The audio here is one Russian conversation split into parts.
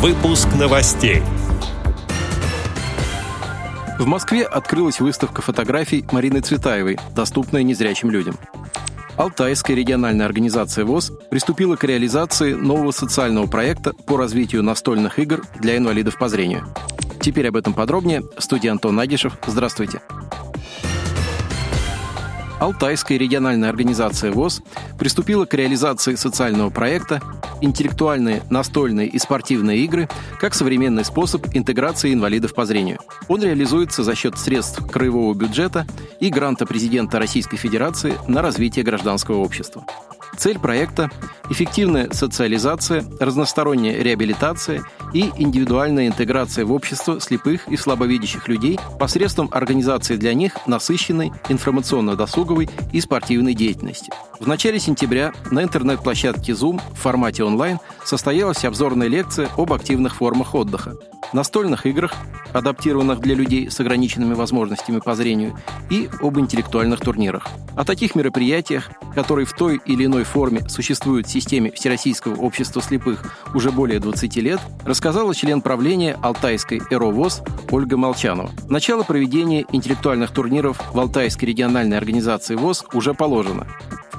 Выпуск новостей. В Москве открылась выставка фотографий Марины Цветаевой, доступная незрячим людям. Алтайская региональная организация ВОЗ приступила к реализации нового социального проекта по развитию настольных игр для инвалидов по зрению. Теперь об этом подробнее. Студия Антон Нагишев. Здравствуйте. Алтайская региональная организация ВОЗ приступила к реализации социального проекта «Интеллектуальные, настольные и спортивные игры как современный способ интеграции инвалидов по зрению». Он реализуется за счет средств краевого бюджета и гранта президента Российской Федерации на развитие гражданского общества. Цель проекта – эффективная социализация, разносторонняя реабилитация и индивидуальная интеграция в общество слепых и слабовидящих людей посредством организации для них насыщенной информационно-досуговой и спортивной деятельности. В начале сентября на интернет-площадке Zoom в формате онлайн состоялась обзорная лекция об активных формах отдыха, настольных играх, адаптированных для людей с ограниченными возможностями по зрению, и об интеллектуальных турнирах. О таких мероприятиях, которые в той или иной форме существуют в системе Всероссийского общества слепых уже более 20 лет, рассказала член правления Алтайской ЭРОВОЗ Ольга Молчанова. Начало проведения интеллектуальных турниров в Алтайской региональной организации ВОЗ уже положено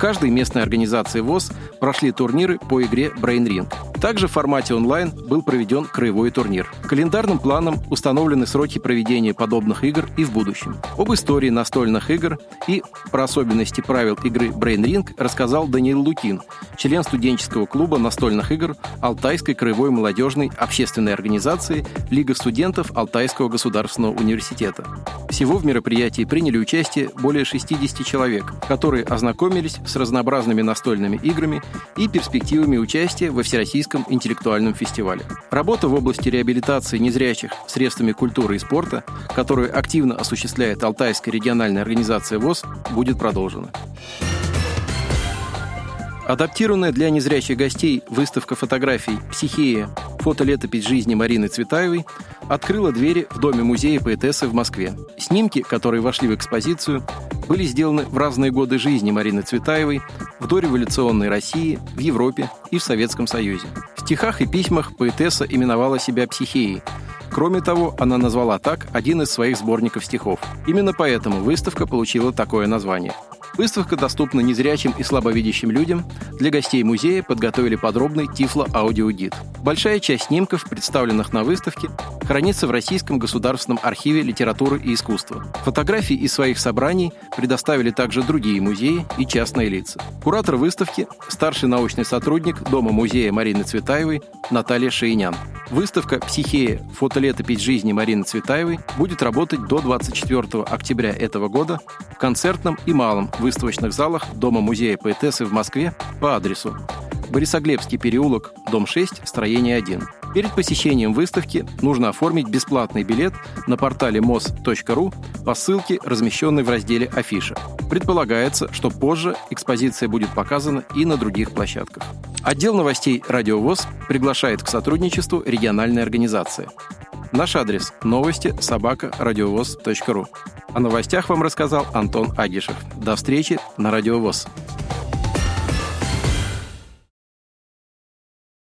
каждой местной организации ВОЗ прошли турниры по игре Brain Ring. Также в формате онлайн был проведен краевой турнир. Календарным планом установлены сроки проведения подобных игр и в будущем. Об истории настольных игр и про особенности правил игры Brain Ring рассказал Даниил Лукин, член студенческого клуба настольных игр Алтайской краевой молодежной общественной организации Лига студентов Алтайского государственного университета. Всего в мероприятии приняли участие более 60 человек, которые ознакомились с разнообразными настольными играми и перспективами участия во Всероссийском интеллектуальном фестивале. Работа в области реабилитации незрячих средствами культуры и спорта, которую активно осуществляет Алтайская региональная организация ВОЗ, будет продолжена. Адаптированная для незрячих гостей выставка фотографий «Психея. Фотолетопись жизни Марины Цветаевой» открыла двери в Доме-музея поэтессы в Москве. Снимки, которые вошли в экспозицию, были сделаны в разные годы жизни Марины Цветаевой в дореволюционной России, в Европе и в Советском Союзе. В стихах и письмах поэтесса именовала себя психеей. Кроме того, она назвала так один из своих сборников стихов. Именно поэтому выставка получила такое название – Выставка доступна незрячим и слабовидящим людям. Для гостей музея подготовили подробный тифло-аудиогид. Большая часть снимков, представленных на выставке, хранится в Российском государственном архиве литературы и искусства. Фотографии из своих собраний предоставили также другие музеи и частные лица. Куратор выставки – старший научный сотрудник Дома-музея Марины Цветаевой Наталья Шейнян. Выставка «Психея. Фотолетопись жизни Марины Цветаевой» будет работать до 24 октября этого года в концертном и малом выставочных залах Дома-музея поэтессы в Москве по адресу Борисоглебский переулок, дом 6, строение 1. Перед посещением выставки нужно оформить бесплатный билет на портале mos.ru по ссылке, размещенной в разделе «Афиша». Предполагается, что позже экспозиция будет показана и на других площадках. Отдел новостей «Радиовоз» приглашает к сотрудничеству региональной организации. Наш адрес – новости собака радиовоз.ру. О новостях вам рассказал Антон Агишев. До встречи на Радиовоз.